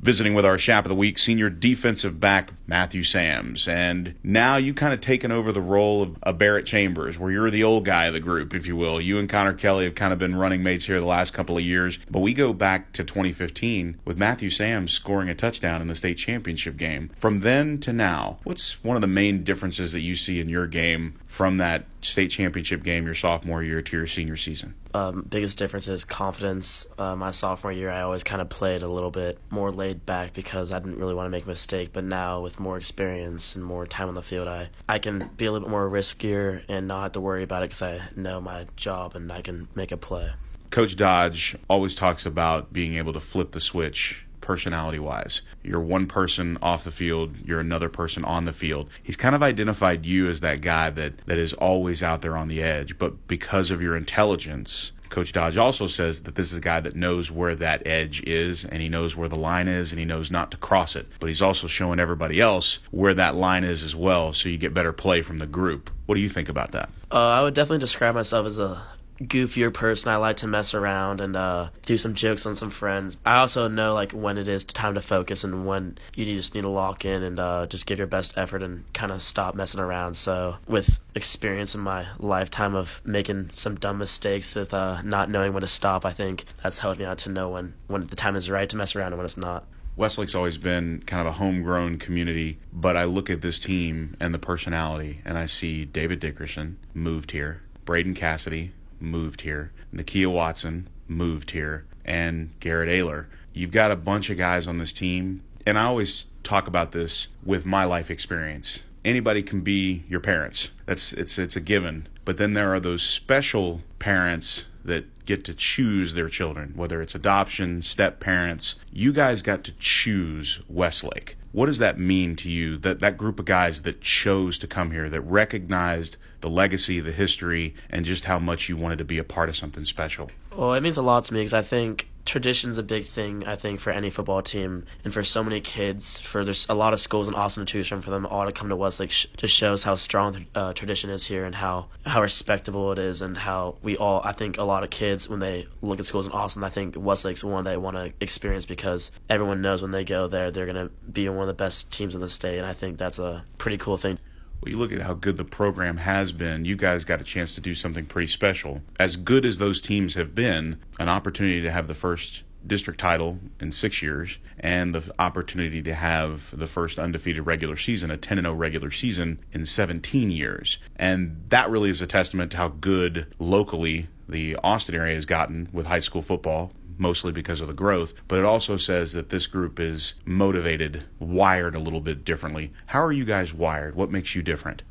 visiting with our Chap of the Week, senior defensive back Matthew Sams. And now you kind of taken over the role of a Barrett Chambers, where you're the old guy of the group, if you will. You and Connor Kelly have kind of been running mates here the last couple of years. But we go back to 2015 with Matthew Sams scoring a touchdown in the state championship game. From then to now, what's one of the main differences that you see in your game from that state championship game your sophomore year to your senior season? Um, biggest difference is confidence. Uh, my sophomore year, I always kind of played a little bit more laid back because I didn't really want to make a mistake. But now, with more experience and more time on the field, I, I can be a little bit more riskier and not have to worry about it because I know my job and I can make a play. Coach Dodge always talks about being able to flip the switch personality wise. You're one person off the field, you're another person on the field. He's kind of identified you as that guy that, that is always out there on the edge, but because of your intelligence, Coach Dodge also says that this is a guy that knows where that edge is and he knows where the line is and he knows not to cross it. But he's also showing everybody else where that line is as well so you get better play from the group. What do you think about that? Uh, I would definitely describe myself as a goofier person. I like to mess around and uh, do some jokes on some friends. I also know like when it is time to focus and when you just need to lock in and uh, just give your best effort and kind of stop messing around. So with experience in my lifetime of making some dumb mistakes with uh, not knowing when to stop, I think that's helped me out to know when when the time is right to mess around and when it's not. Westlake's always been kind of a homegrown community, but I look at this team and the personality, and I see David Dickerson moved here, Braden Cassidy moved here, Nakia Watson moved here, and Garrett Ayler. You've got a bunch of guys on this team, and I always talk about this with my life experience. Anybody can be your parents. That's it's it's a given. But then there are those special parents that get to choose their children, whether it's adoption, step parents. You guys got to choose Westlake. What does that mean to you? That that group of guys that chose to come here, that recognized the legacy, the history, and just how much you wanted to be a part of something special. Well, it means a lot to me because I think tradition's a big thing I think for any football team and for so many kids for there's a lot of schools in Austin to choose from for them all to come to Westlake sh- just shows how strong uh, tradition is here and how how respectable it is and how we all I think a lot of kids when they look at schools in Austin I think Westlake's one they want to experience because everyone knows when they go there they're going to be one of the best teams in the state and I think that's a pretty cool thing well, you look at how good the program has been, you guys got a chance to do something pretty special. As good as those teams have been, an opportunity to have the first district title in six years and the opportunity to have the first undefeated regular season, a 10 0 regular season in 17 years. And that really is a testament to how good locally the Austin area has gotten with high school football mostly because of the growth, but it also says that this group is motivated, wired a little bit differently. How are you guys wired? What makes you different?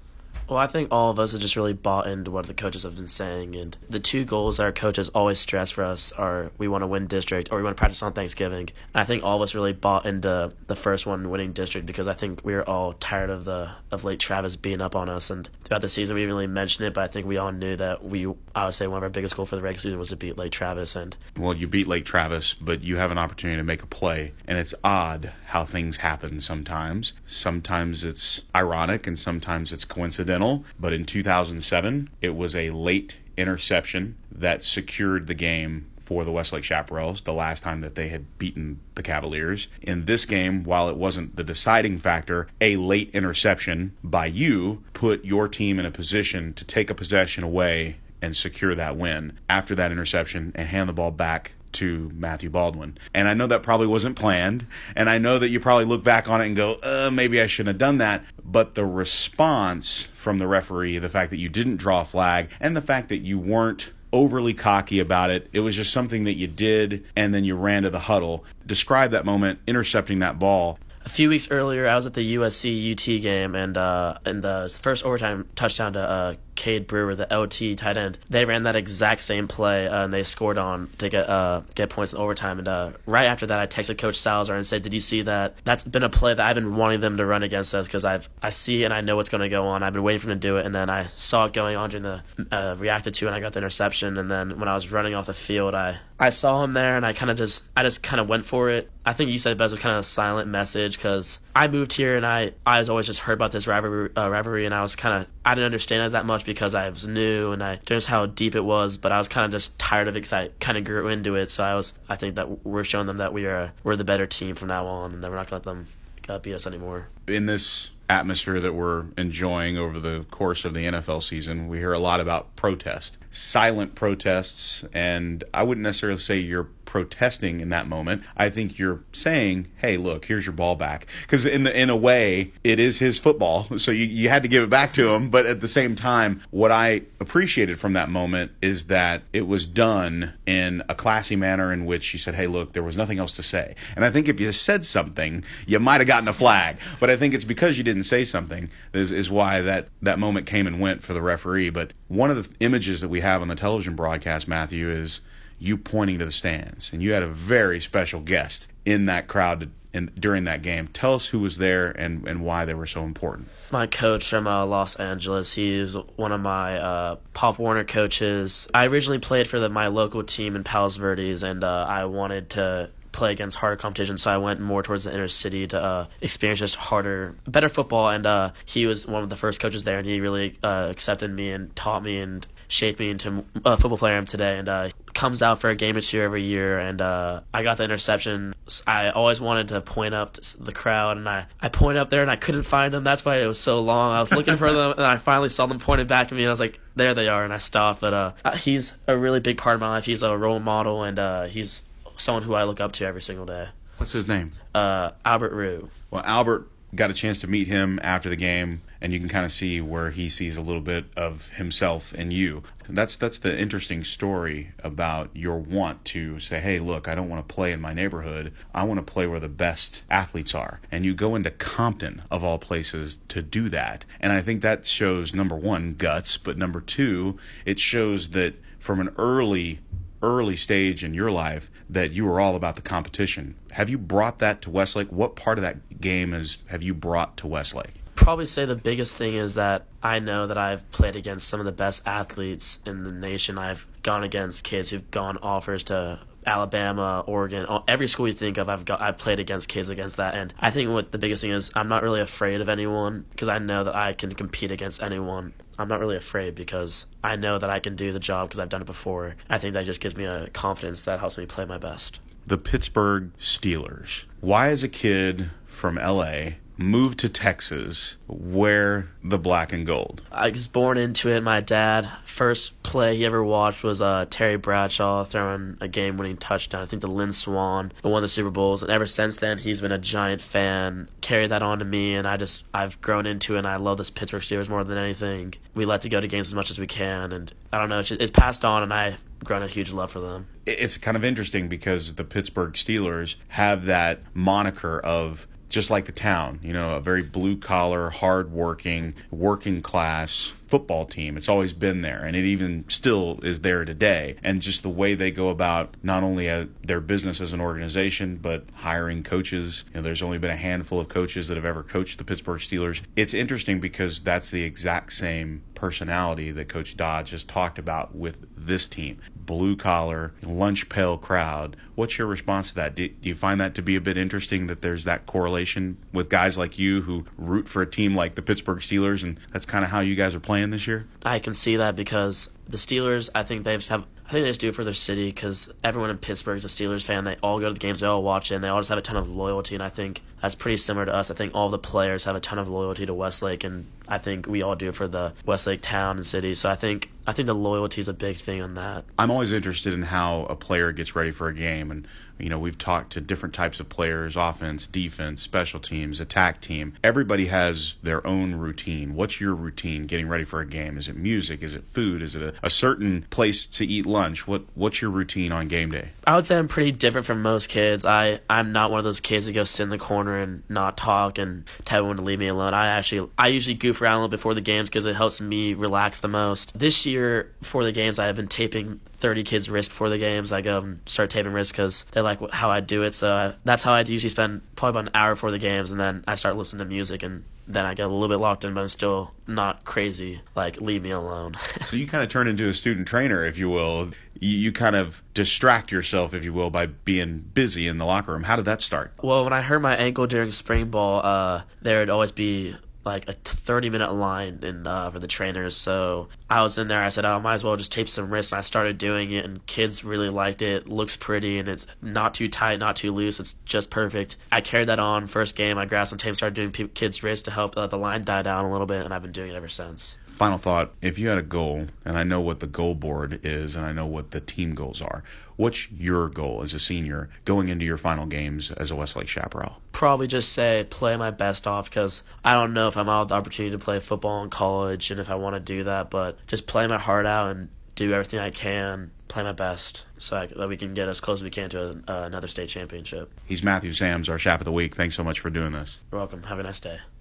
Well, I think all of us have just really bought into what the coaches have been saying, and the two goals that our coaches always stress for us are we want to win district or we want to practice on Thanksgiving. And I think all of us really bought into the first one, winning district, because I think we were all tired of the of Lake Travis being up on us. And throughout the season, we didn't really mention it, but I think we all knew that we, I would say, one of our biggest goals for the regular season was to beat Lake Travis. And well, you beat Lake Travis, but you have an opportunity to make a play, and it's odd how things happen sometimes. Sometimes it's ironic, and sometimes it's coincidental. But in 2007, it was a late interception that secured the game for the Westlake Chaparrals the last time that they had beaten the Cavaliers. In this game, while it wasn't the deciding factor, a late interception by you put your team in a position to take a possession away and secure that win after that interception and hand the ball back to Matthew Baldwin. And I know that probably wasn't planned. And I know that you probably look back on it and go, uh, maybe I shouldn't have done that. But the response from the referee, the fact that you didn't draw a flag, and the fact that you weren't overly cocky about it, it was just something that you did and then you ran to the huddle. Describe that moment intercepting that ball a few weeks earlier, I was at the USC UT game, and uh, in the first overtime touchdown to uh, Cade Brewer, the UT tight end, they ran that exact same play uh, and they scored on to get uh, get points in overtime. And uh, right after that, I texted Coach Salazar and said, "Did you see that? That's been a play that I've been wanting them to run against us because I've I see and I know what's going to go on. I've been waiting for them to do it, and then I saw it going on during the uh, reacted to, and I got the interception. And then when I was running off the field, I I saw him there, and I kind of just I just kind of went for it. I think you said it best was kind of a silent message because I moved here and I I was always just heard about this rivalry, uh, rivalry and I was kind of I didn't understand it that much because I was new and I just how deep it was. But I was kind of just tired of it because I kind of grew into it. So I was I think that we're showing them that we are we're the better team from now on, and that we're not gonna let them uh, beat us anymore. In this atmosphere that we're enjoying over the course of the NFL season, we hear a lot about protest, silent protests, and I wouldn't necessarily say you're protesting in that moment. I think you're saying, "Hey, look, here's your ball back." Because in the, in a way, it is his football, so you you had to give it back to him. But at the same time, what I appreciated from that moment is that it was done in a classy manner in which you said, "Hey, look, there was nothing else to say." And I think if you said something, you might have gotten a flag. But I think it's because you didn't say something is, is why that that moment came and went for the referee. But one of the images that we have on the television broadcast, Matthew, is you pointing to the stands, and you had a very special guest in that crowd in, during that game. Tell us who was there and, and why they were so important. My coach from uh, Los Angeles. He's one of my uh, Pop Warner coaches. I originally played for the, my local team in Palos Verdes, and uh, I wanted to play against harder competition, so I went more towards the inner city to uh, experience just harder, better football. And uh, he was one of the first coaches there, and he really uh, accepted me and taught me and shaped me into a football player I am today. And uh, comes out for a game or two every year, and uh, I got the interception. I always wanted to point up to the crowd, and I, I pointed up there, and I couldn't find them. That's why it was so long. I was looking for them, and I finally saw them pointed back at me, and I was like, there they are, and I stopped. But uh, he's a really big part of my life. He's a role model, and uh, he's someone who I look up to every single day. What's his name? Uh, Albert Rue. Well, Albert got a chance to meet him after the game and you can kind of see where he sees a little bit of himself in you. That's that's the interesting story about your want to say, "Hey, look, I don't want to play in my neighborhood. I want to play where the best athletes are." And you go into Compton of all places to do that. And I think that shows number 1 guts, but number 2, it shows that from an early early stage in your life that you were all about the competition. Have you brought that to Westlake? What part of that game is have you brought to Westlake? Probably say the biggest thing is that I know that I've played against some of the best athletes in the nation. I've gone against kids who've gone offers to Alabama, Oregon, every school you think of, I've got I've played against kids against that, and I think what the biggest thing is, I'm not really afraid of anyone because I know that I can compete against anyone. I'm not really afraid because I know that I can do the job because I've done it before. I think that just gives me a confidence that helps me play my best. The Pittsburgh Steelers. Why, as a kid from LA, moved to Texas, wear the black and gold? I was born into it. My dad, first play he ever watched was uh, Terry Bradshaw throwing a game winning touchdown. I think the Lynn Swann won the Super Bowls. And ever since then, he's been a giant fan, carried that on to me. And I just, I've grown into it. And I love this Pittsburgh Steelers more than anything. We like to go to games as much as we can. And I don't know, it's, it's passed on. And I, grown a huge love for them. It's kind of interesting because the Pittsburgh Steelers have that moniker of just like the town, you know, a very blue collar, hard working, working class football team. It's always been there, and it even still is there today. And just the way they go about not only uh, their business as an organization, but hiring coaches. You know, there's only been a handful of coaches that have ever coached the Pittsburgh Steelers. It's interesting because that's the exact same personality that Coach Dodge has talked about with this team blue collar, lunch pail crowd. What's your response to that? Do, do, you find that to be a bit interesting that there's that correlation with guys like you who root for a team like the Pittsburgh Steelers, and that's kind of how you guys are playing? Playing this year? I can see that because the Steelers, I think they just have. I think they just do it for their city because everyone in Pittsburgh is a Steelers fan. They all go to the games, they all watch it, and they all just have a ton of loyalty. And I think that's pretty similar to us. I think all the players have a ton of loyalty to Westlake, and I think we all do for the Westlake town and city. So I think I think the loyalty is a big thing on that. I'm always interested in how a player gets ready for a game, and you know, we've talked to different types of players offense, defense, special teams, attack team. Everybody has their own routine. What's your routine getting ready for a game? Is it music? Is it food? Is it a, a certain place to eat lunch? What What's your routine on game day? I would say I'm pretty different from most kids. I, I'm not one of those kids that go sit in the corner and not talk and tell everyone to leave me alone. I actually, I usually goof around a little before the games because it helps me relax the most. This year, for the games, I have been taping 30 kids' wrist before the games. I go and start taping wrists because they like how I do it. So I, that's how I usually spend probably about an hour before the games, and then I start listening to music, and then I get a little bit locked in, but I'm still not crazy. Like, leave me alone. so you kind of turn into a student trainer, if you will. You, you kind of distract yourself, if you will, by being busy in the locker room. How did that start? Well, when I hurt my ankle during spring ball, uh, there would always be like a 30 minute line in uh, for the trainers. So I was in there. I said, oh, I might as well just tape some wrists. And I started doing it, and kids really liked it. Looks pretty, and it's not too tight, not too loose. It's just perfect. I carried that on first game. I grabbed some tape, started doing kids' wrists to help uh, the line die down a little bit, and I've been doing it ever since final thought if you had a goal and i know what the goal board is and i know what the team goals are what's your goal as a senior going into your final games as a westlake chaparral? Probably just say play my best off because i don't know if i'm out the opportunity to play football in college and if i want to do that but just play my heart out and do everything i can play my best so I, that we can get as close as we can to a, uh, another state championship. He's matthew sams our chap of the week. Thanks so much for doing this. You're welcome. Have a nice day